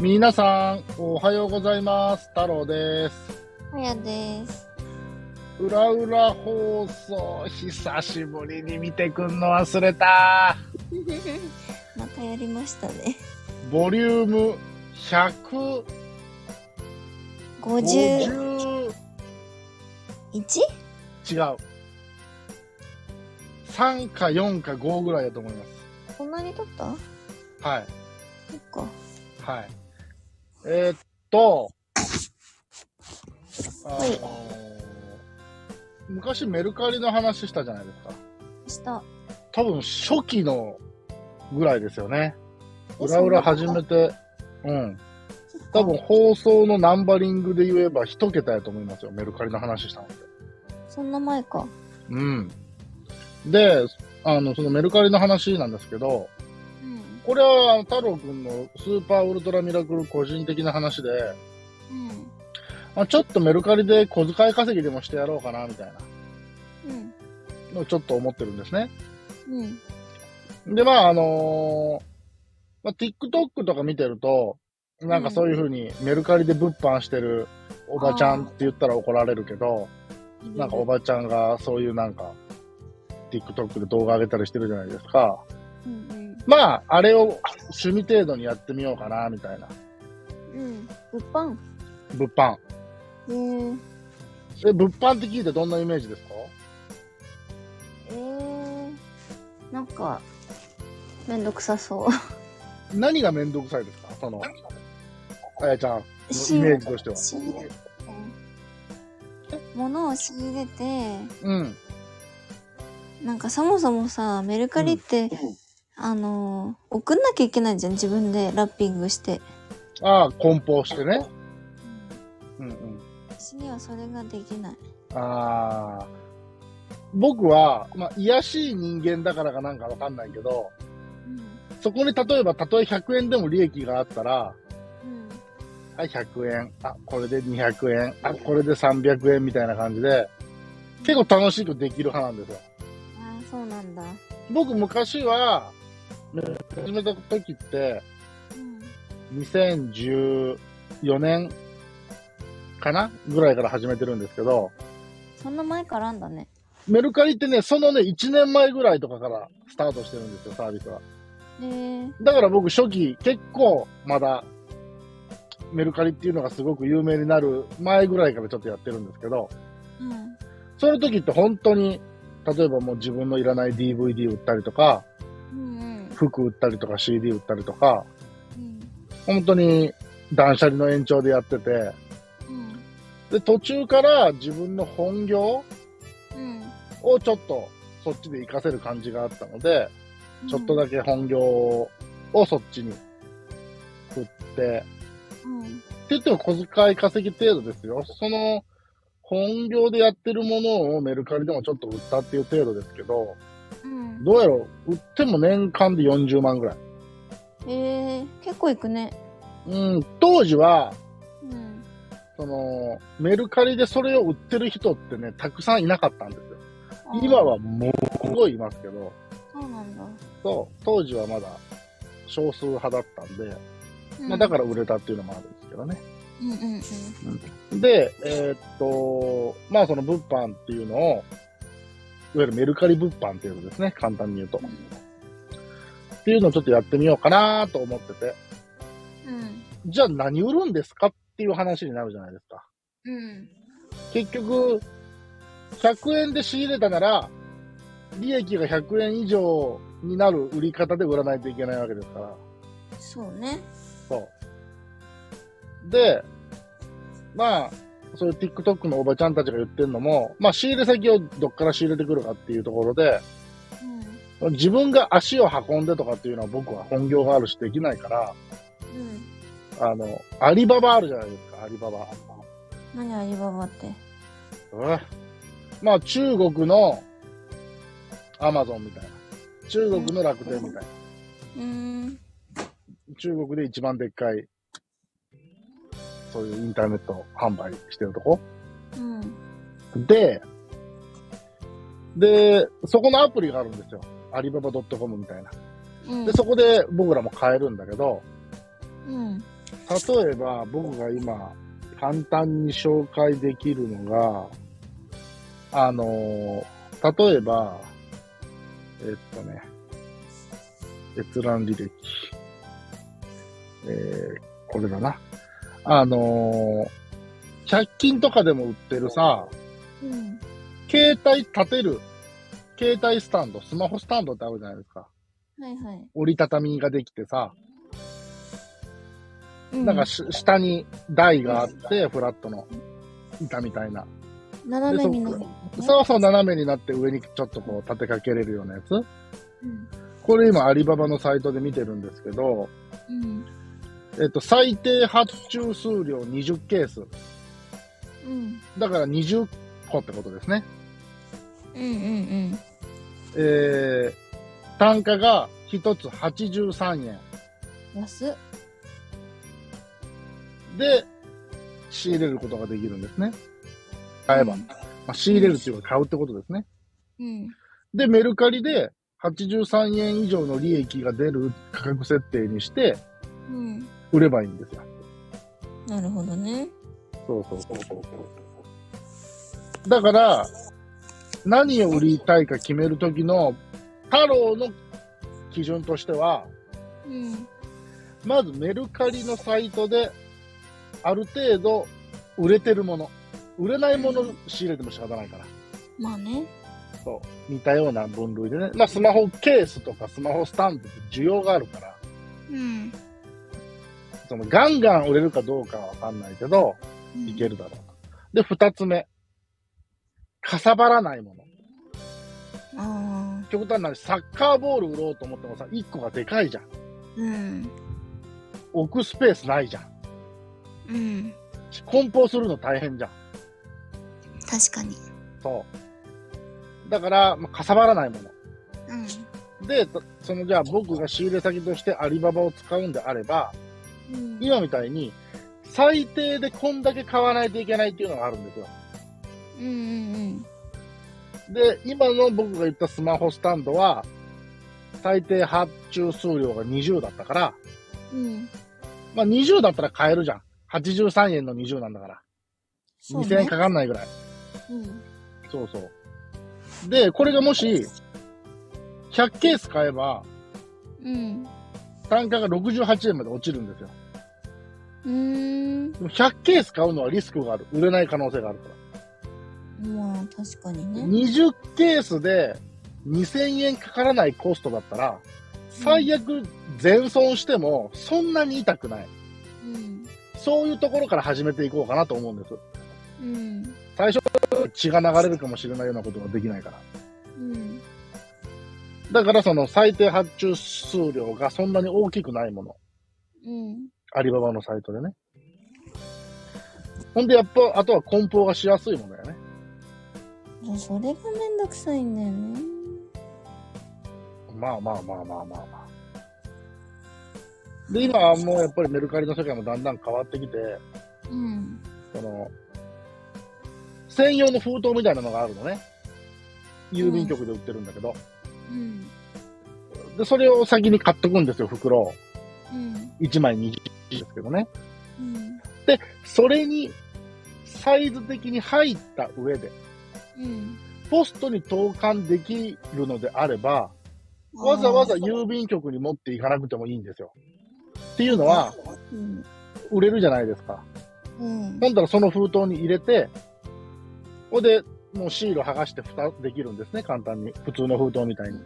皆さん、おはようございます。太郎です。あやです。うらうら放送、久しぶりに見てくんの忘れた。またやりましたね。ボリューム150 51? 違う。3か4か5ぐらいだと思いまこんなに撮った？す。はい。そっか。はい。えーっと、あのはい昔メルカリの話したじゃないですか。した。多分初期のぐらいですよね。え裏裏始めて、うん。多分放送のナンバリングで言えば一桁やと思いますよ。メルカリの話したので。そんな前か。うん。で、あの、そのメルカリの話なんですけど、うん。これはあの太郎くんのスーパーウルトラミラクル個人的な話で、うん。まあ、ちょっとメルカリで小遣い稼ぎでもしてやろうかな、みたいなうん。のをちょっと思ってるんですね。うん。で、まあ、あのーまあ、TikTok とか見てると、なんかそういう風にメルカリで物販してるおばちゃんって言ったら怒られるけど、なんかおばちゃんがそういうなんか TikTok で動画上げたりしてるじゃないですか。うんまあ、あれを趣味程度にやってみようかな、みたいな。うん。うん。物販？物販。えー、え、物販って聞いてどんなイメージですか？えー、なんか、めんどくさそう。何がめんどくさいですか？その、あやちゃんのイメージとしては。仕入れて、物を仕入れて、うん。なんかそもそもさ、メルカリって、あのー送んなきゃいけないじゃん、自分でラッピングして。ああ、梱包してね。うんうん。私にはそれができない。ああ。僕は、まあ、癒やしい人間だからかなんかわかんないけど、うん。そこに例えば、たとえ100円でも利益があったら、うん。はい、100円。あ、これで200円。あ、これで300円みたいな感じで、結構楽しくできる派なんですよ。ああ、そうなんだ。僕、昔は、ね始めた時って、うん。2014年かなぐらいから始めてるんですけど、そんな前からあんだね。メルカリってね、そのね、1年前ぐらいとかからスタートしてるんですよ、サービスは。へえだから僕初期結構まだメルカリっていうのがすごく有名になる前ぐらいからちょっとやってるんですけど、うん。その時って本当に、例えばもう自分のいらない DVD 売ったりとか、うん服売ったりとか CD 売ったりとか、うん。本当に断捨離の延長でやってて、うん。で、途中から自分の本業うん。をちょっとそっちで活かせる感じがあったので、ちょっとだけ本業をそっちに振って、うん。って言っても小遣い稼ぎ程度ですよ。その、本業でやってるものをメルカリでもちょっと売ったっていう程度ですけど、うん。どうやろう？売っても年間で40万ぐらい。へえ結構いくね。うん、当時は、うん。その、メルカリでそれを売ってる人ってね、たくさんいなかったんですよ。今はもうすごいいますけど、そうなんだ。そう、当時はまだ少数派だったんで、うんまあだから売れたっていうのもあるんですけどね。うんうんうん。で、えーっと、まあその物販っていうのを、いわゆるメルカリ物販っていうのですね、簡単に言うと。っていうのをちょっとやってみようかなと思ってて、うん。じゃあ何売るんですかっていう話になるじゃないですか。うん。結局、100円で仕入れたなら、利益が100円以上になる売り方で売らないといけないわけですから。そうね。そう。で、まあ、そういう TikTok のおばちゃんたちが言ってるのも、まあ仕入れ先をどっから仕入れてくるかっていうところで、うん。自分が足を運んでとかっていうのは僕は本業があるしできないから、うん。あの、アリババあるじゃないですか、アリババ。何アリババって？うんまあ中国のアマゾンみたいな。中国の楽天みたいな。うーん。中国で一番でっかい、そういうインターネット販売してるとこ。うん。で、で、そこのアプリがあるんですよ。アリババ .com みたいな。うんで、そこで僕らも買えるんだけど、うん。例えば僕が今簡単に紹介できるのが、あのー例えば、えっとね、閲覧履歴。えー、これだな。あのー100均とかでも売ってるさ、うん。携帯立てる、携帯スタンド、スマホスタンドってあるじゃないですか。はいはい。折りたたみができてさ、うんなんかし、下に台があって、フラットの板みたいな。斜めになる、ね。そうそう、斜めになって上にちょっとこう立てかけれるようなやつ。うん。これ今、アリババのサイトで見てるんですけど、うん。えっと、最低発注数量20ケース。うん。だから20個ってことですね。うんうんえー、単価が1つ83円。うん。安っ。で、仕入れることができるんですね。買えば。うんまあ、仕入れるっていうか買うってことですね。うん。で、メルカリで83円以上の利益が出る価格設定にしてうん。売ればいいんですよ。なるほどね。そうそうそうそう。だから、何を売りたいか決めるときの太郎の基準としては、うん。まずメルカリのサイトである程度売れてるもの。売れないものを仕入れても仕方ないから。まあね。そう。似たような分類でね。まあスマホケースとかスマホスタンドって需要があるから、うん。そのガンガン売れるかどうかはわかんないけど、いけるだろうと。で、二つ目。かさばらないもの。極端な話、サッカーボール売ろうと思ってもさ、一個がでかいじゃん。うん。置くスペースないじゃん。うん。梱包するの大変じゃん。確かに。そう。だから、まあ、かさばらないもの。うん。で、とそのじゃあ僕が仕入れ先としてアリババを使うんであれば、うん。今みたいに最低でこんだけ買わないといけないっていうのがあるんですよ。うんうんで、今の僕が言ったスマホスタンドは、最低発注数量が20だったから、うん。うん。まあ20だったら買えるじゃん。83円の20なんだから。ね2000円かかんないぐらい。うん。そうそう。で、これがもし、100ケース買えば、うん。単価が68円まで落ちるんですよ。うーん。でも100ケース買うのはリスクがある。売れない可能性があるから。まあ、確かにね。20ケースで2000円かからないコストだったら、最悪全損してもそんなに痛くない。うん。そういうところから始めていこうかなと思うんです。うん。最初、血が流れるかもしれないようなことができないから。うん。だからその最低発注数量がそんなに大きくないもの。うん。アリババのサイトでね。ほんでやっぱ、あとは梱包がしやすいものやね。じゃあそれがめんどくさいんだよね。まあまあまあまあまあまあ。で、今はもうやっぱりメルカリの世界もだんだん変わってきて、うん。その、専用の封筒みたいなのがあるのね。郵便局で売ってるんだけど。うん。で、それを先に買っとくんですよ、袋を。うん。1枚20ですけどね。うん。で、それに、サイズ的に入った上で、うん。ポストに投函できるのであれば、わざわざ郵便局に持っていかなくてもいいんですよ。っていうのは、うん。売れるじゃないですか。うん。ほんだらその封筒に入れて、ほんで、もうシール剥がして蓋できるんですね、簡単に。普通の封筒みたいに。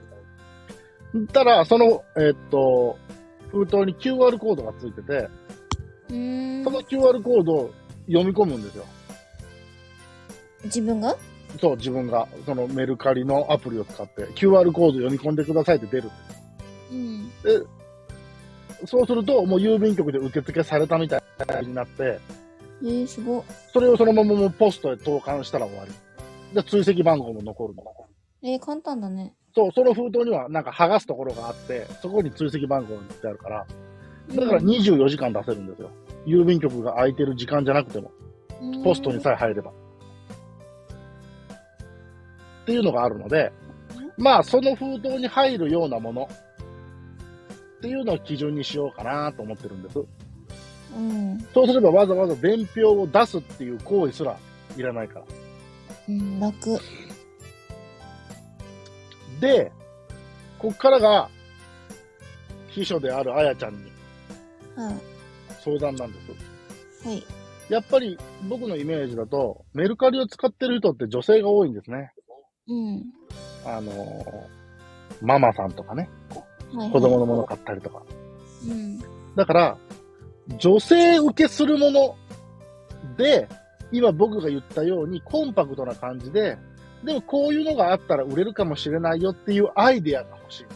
たら、その、えっと、封筒に QR コードがついてて、うんその QR コードを読み込むんですよ。自分が？そう、自分が、そのメルカリのアプリを使って、QR コード読み込んでくださいって出る。うん。そうすると、もう郵便局で受付されたみたいになって、えー、すごっ。それをそのままもうポストへ投函したら終わり。で、追跡番号も残るの。えー、簡単だね。そう、その封筒にはなんか剥がすところがあって、そこに追跡番号が載ってあるから、だから24時間出せるんですよ。郵便局が空いてる時間じゃなくても、うんポストにさえ入れば。っていうのがあるので、まあ、その封筒に入るようなものっていうのを基準にしようかなと思ってるんです。うん。そうすればわざわざ伝票を出すっていう行為すらいらないから。うん、楽。で、こっからが、秘書であるあやちゃんには相談なんです。い。はい。やっぱり僕のイメージだと、メルカリを使ってる人って女性が多いんですね。うん。あのーママさんとかね、はい、子供のもの買ったりとか。うん。だから、女性受けするもので、今僕が言ったようにコンパクトな感じで、でもこういうのがあったら売れるかもしれないよっていうアイデアが欲しいんで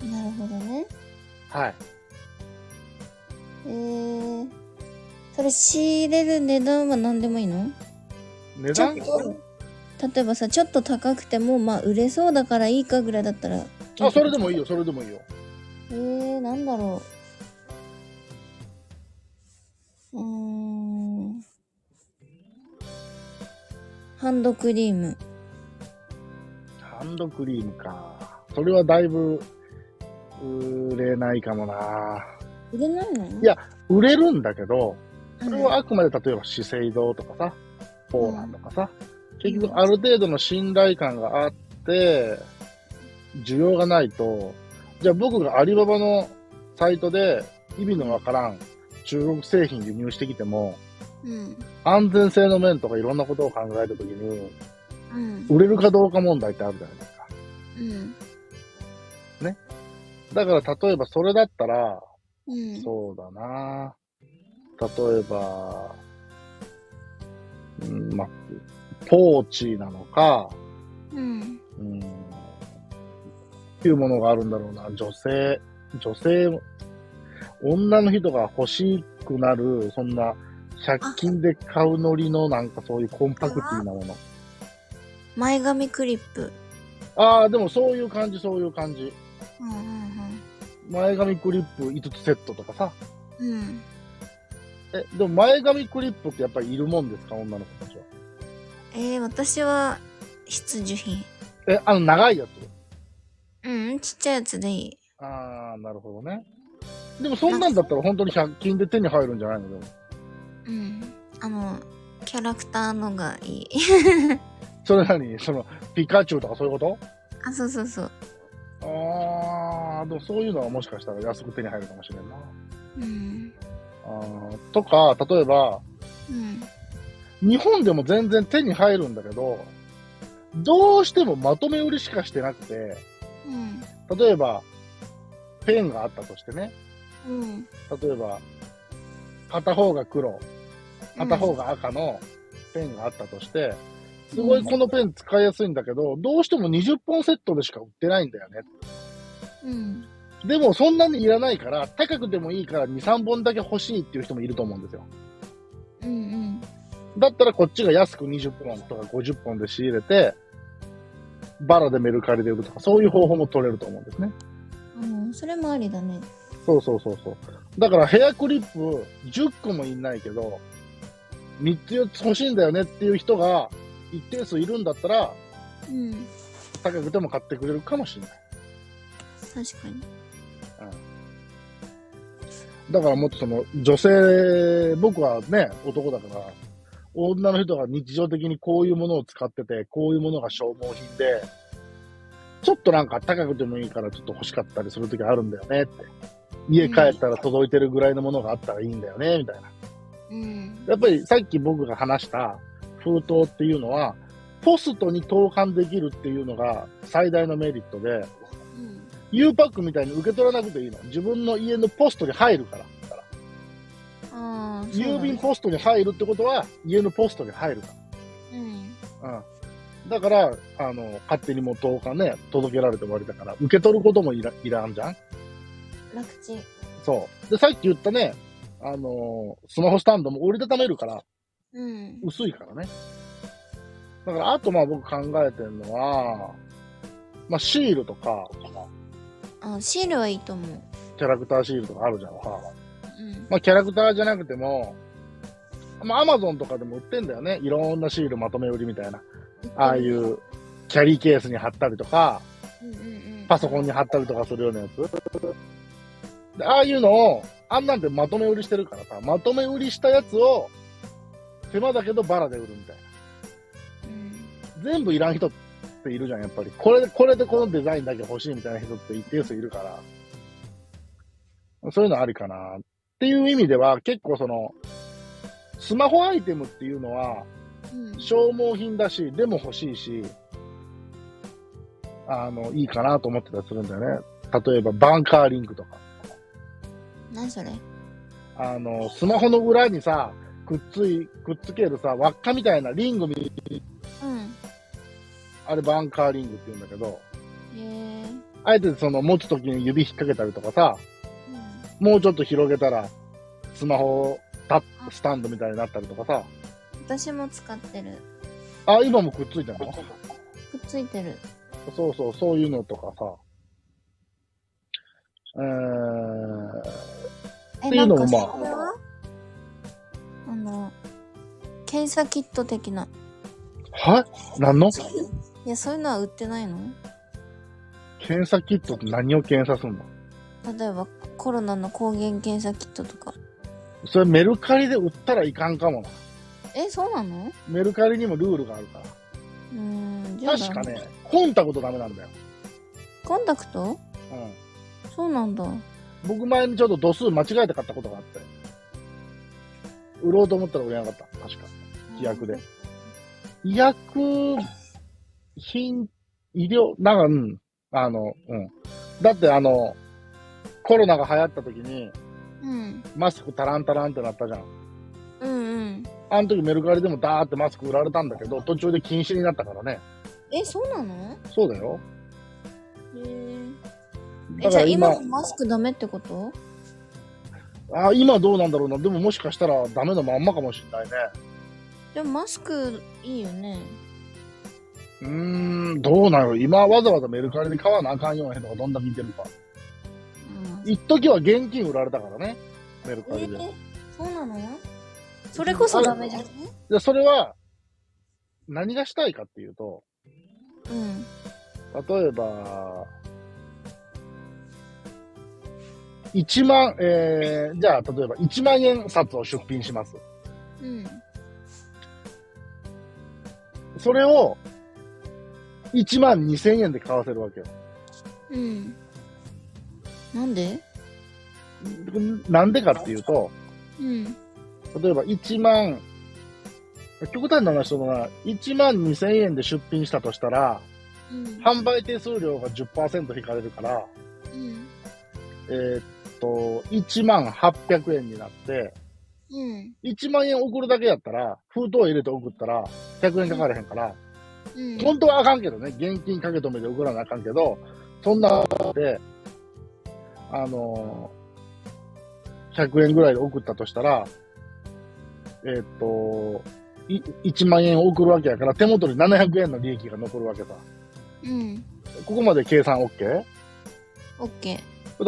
すよ。なるほどね。はい。えー、それ仕入れる値段は何でもいいの？値段？ちょっと、例えばさ、ちょっと高くても、まあ、売れそうだからいいかぐらいだったら。あ、それでもいいよ、それでもいいよ。えー、なんだろう。ハンドクリーム。ハンドクリームか。それはだいぶ、売れないかもな。売れないの？いや売れるんだけど、うん、それはあくまで例えば資生堂とかさ、ポーランドとかさ、結局ある程度の信頼感があって、需要がないと、じゃあ僕がアリババのサイトで意味のわからん中国製品輸入してきても、うん。安全性の面とかいろんなことを考えたときに、うん。売れるかどうか問題ってあるじゃないですか。うん。だから例えばそれだったら、うん。そうだな例えば、うん、まあ、ポーチなのか、うん。うん、っていうものがあるんだろうな。女性、女性、女の人が欲しくなる、そんな、100均で買うノリのなんかそういうコンパクティなもの。前髪クリップ。ああ、でもそういう感じ、そういう感じ。うんうん前髪クリップ5つセットとかさ。うん。うん。え、でも前髪クリップってやっぱりいるもんですか女の子たちは？えー、私は必需品。え、あの長いやつ？うん、ちっちゃいやつでいい。ああ、なるほどね。でもそんなんだったら本当に100均で手に入るんじゃないの？でも。うん。あの、キャラクターのがいい。それ何？その、ピカチュウとかそういうこと？あ、そうそうそう。ああ、でもそういうのはもしかしたら安く手に入るかもしれんな。うん。あーとか、例えば、うん。日本でも全然手に入るんだけど、どうしてもまとめ売りしかしてなくて、うん。例えば、ペンがあったとしてね、うん。例えば、片方が黒、片方が赤のペンがあったとして、すごいこのペン使いやすいんだけど、どうしても20本セットでしか売ってないんだよね。うん。でもそんなにいらないから、高くてもいいから2、3本だけ欲しいっていう人もいると思うんですよ。うん。だったらこっちが安く20本とか50本で仕入れて、バラでメルカリで売るとか、そういう方法も取れると思うんですね。うん。それもありだね。そうそうそうそう。だからヘアクリップ10個もいんないけど、3つ4つ欲しいんだよねっていう人が一定数いるんだったら、うん。高くても買ってくれるかもしれない。確かに。だからもっとその女性、僕はね、男だから、女の人が日常的にこういうものを使ってて、こういうものが消耗品で、ちょっとなんか高くてもいいからちょっと欲しかったりするときあるんだよねって。家帰ったら届いてるぐらいのものがあったらいいんだよね、みたいな。うん。やっぱりさっき僕が話した封筒っていうのは、ポストに投函できるっていうのが最大のメリットで、うん。U パックみたいに受け取らなくていいの。自分の家のポストに入るから。だから郵便ポストに入るってことは、家のポストに入るかうん。ら。うん。だから、あの、勝手にもう10日ね、届けられて終わりだから、受け取ることもいらいらんじゃん楽ちん。そう。で、さっき言ったね、あのスマホスタンドも折りたためるから、うん。薄いからね。だから、あとまあ僕考えてるのは、まあシールとか、あ、シールはいいと思う。キャラクターシールとかあるじゃんか。うん。まあキャラクターじゃなくても、まあアマゾンとかでも売ってんだよね。いろんなシールまとめ売りみたいな。ああい。うキャリーケースに貼ったりとか、うんうんうん。パソコンに貼ったりとかするようなやつ。でああいうのをあんなんてまとめ売りしてるからさ、まとめ売りしたやつを、手間だけどバラで売るみたいうん。な。全部いらん人っているじゃん、やっぱり。これ、これでこのデザインだけ欲しいみたいな人って一定数いるから、そういうのありかな。っていう意味では、結構その、スマホアイテムっていうのは、うん。消耗品だし、でも欲しいし、あの、いいかなと思ってたりするんだよね。例えば、バンカーリングとか。何それ？あの、スマホの裏にさ、くっつい、くっつけるさ、輪っかみたいなリングみ、うん。あれバンカーリングって言うんだけど、へえ。あえてその持つときに指引っ掛けたりとかさ、うん。もうちょっと広げたら、スマホタッスタンドみたいになったりとかさ、私も使ってる。あ、今もくっついてるの？くっついてる。そうそう、そういうのとかさ、えー、え、っていうのもまああの、検査キット的な。は何の？いや、そういうのは売ってないの？検査キットって何を検査すんの？例えばコロナの抗原検査キットとか。それメルカリで売ったらいかんかもな。え、そうなの？メルカリにもルールがあるから。うーん、じゃあ確かね、コンタクトダメなんだよ。コンタクト？うん。そうなんだ。僕前にちょっと度数間違えて買ったことがあって。売ろうと思ったら売れなかった。確か。規約で。医薬品、医療、なんか、うん。あの、うん。だってあの、コロナが流行った時に、うん。マスクタランタランってなったじゃん。うんうん。あの時メルカリでもダーってマスク売られたんだけど、途中で禁止になったからね。え、そうなの？そうだよ。じゃあ今マスクダメってこと？あ今どうなんだろうな。でももしかしたらダメのまんまかもしれないね。でもマスクいいよね。うーん、どうなの今わざわざメルカリで買わなあかんような人がどんだけ見てるか。うん。一時は現金売られたからね。メルカリで。え、そうなの？それこそダメじゃねで、それは、何がしたいかっていうと、うん。例えば、1万、えー、じゃあ、例えば1万円札を出品します。うん。それを、1万2000円で買わせるわけよ。うん。なんで？なんでかっていうと、うん。例えば1万、極端な話そのな、1万2000円で出品したとしたら、うん。販売手数料が10%引かれるから、うん。えーっと、1万800円になって、うん。1万円送るだけやったら、封筒入れて送ったら、100円かかれへんから、うん。本当はあかんけどね、現金かけ止めで送らなあかんけど、そんなで、あのー、100円ぐらいで送ったとしたら、えーっと、い1万円送るわけやから、手元に700円の利益が残るわけさ。うん。ここまで計算 OK?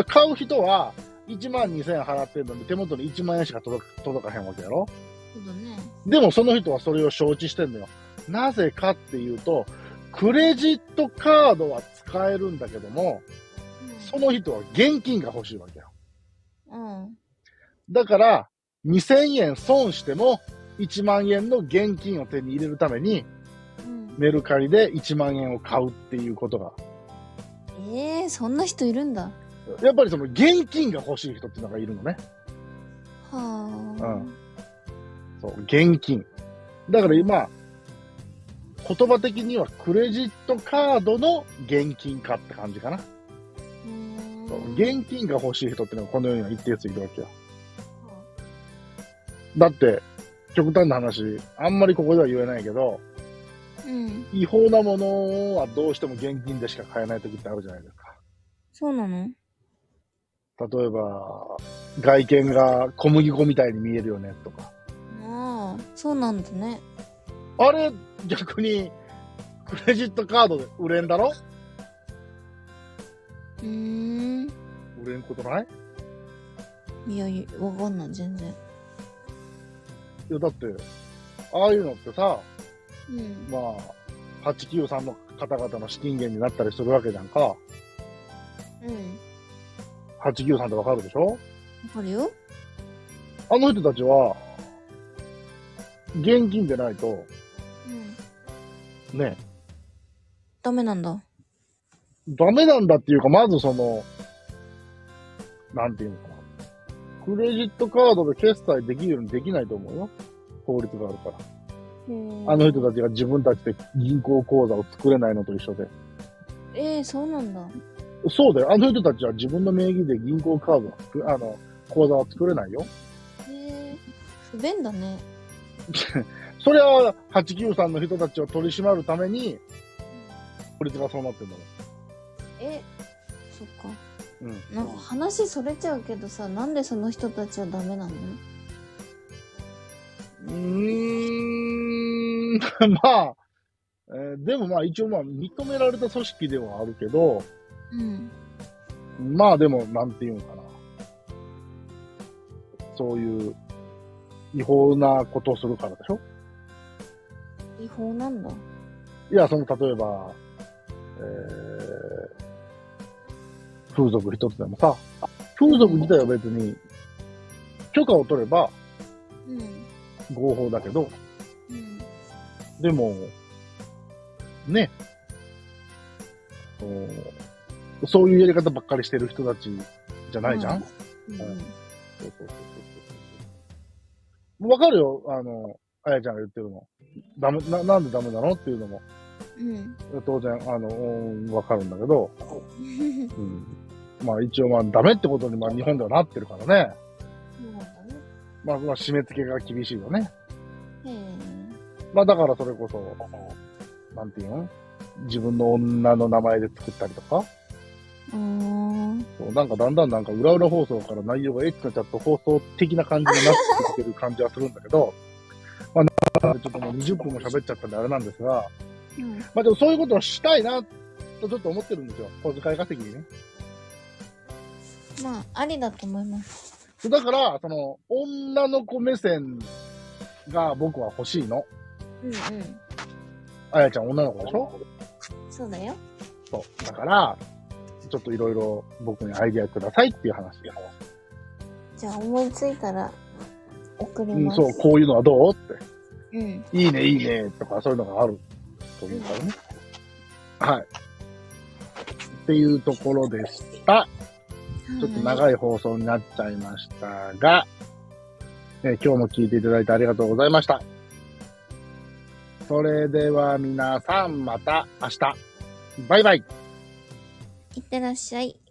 買う人は、1万2000円払ってるのに手元に1万円しか届か届かへんわけやろ？そうだね。でもその人はそれを承知してんのよ。なぜかっていうと、クレジットカードは使えるんだけども、その人は現金が欲しいわけよ。うん。うん。だから、2000円損しても、1万円の現金を手に入れるために、うん。メルカリで1万円を買うっていうことが、ええー、そんな人いるんだ。やっぱりその現金が欲しい人っていうのがいるのね。はあ。うんそう、現金。だから今、言葉的にはクレジットカードの現金化って感じかな。そう現金が欲しい人っていうのがこの世には一定数いるわけよ。だって、極端な話、あんまりここでは言えないけど、うん。違法なものはどうしても現金でしか買えない時ってあるじゃないですか。そうなの？例えば、外見が小麦粉みたいに見えるよねとか。ああ、そうなんだね。あれ、逆に、クレジットカードで売れんだろ？うーん。売れんことない？いや、いわかんない、全然。いや、だって、ああいうのってさ、うん。まあ、893の方々の資金源になったりするわけじゃんか。うん。893ってわかるでしょ？かるよ。あの人たちは、現金でないと、うん。ね、ダメなんだ。ダメなんだっていうか、まずその、なんていうのかな。クレジットカードで決済できるようにできないと思うよ。法律があるから。あの人たちが自分たちで銀行口座を作れないのと一緒で。えー、そうなんだ。そうだよ。あの人たちは自分の名義で銀行カードあの、口座は作れないよ。えー、不便だね。それは、893の人たちを取り締まるために、法律がそうなってるんだもえ、そっか。ん。うん。なんか話それちゃうけどさ、なんでその人たちはダメなの？うーん、まあ、えーでもまあ一応まあ認められた組織ではあるけど、うん。まあでもなんていうんかな。そういう違法なことをするからでしょ？違法なんだ。いや、その例えば、えー、風俗一つでもさ、風俗自体は別に許可を取ればうん。合法だけど、うん。でも、ね、そういうやり方ばっかりしてる人たちじゃないじゃん、うん。そうそうそうそうそう。わかるよ、あの、あやちゃんが言ってるの。ダメ、な、なんでダメなのっていうのも、うん。当然、あの、うんわかるんだけど、うん。まあ一応まあダメってことにまあ日本ではなってるからね。そうだね。まあまあ締め付けが厳しいよね。まあだからそれこそ、なんていうの？自分の女の名前で作ったりとか。そうなんかだんだんなんか裏裏放送から内容がエッチなチャット放送的な感じになってきてる感じはするんだけど、まあなんかちょっともう20分も喋っちゃったんであれなんですが、うん。まあでもそういうことをしたいなとちょっと思ってるんですよ。小遣い稼ぎにね。まあ、ありだと思います。だから、その、女の子目線が僕は欲しいの。うんうん。あやちゃん女の子でしょ？そうだよ。そう。だから、ちょっといろいろ僕にアイデアくださいっていう話。じゃあ思いついたら送りうん、ます。そう、こういうのはどうって。うん。いいね、いいね、とかそういうのがあると思うからね。はい。っていうところでした。ちょっとい。長い放送になっちゃいましたが、えー今日も聞いていただいてありがとうございました。それでは皆さんまた明日。バイバイ。いってらっしゃい。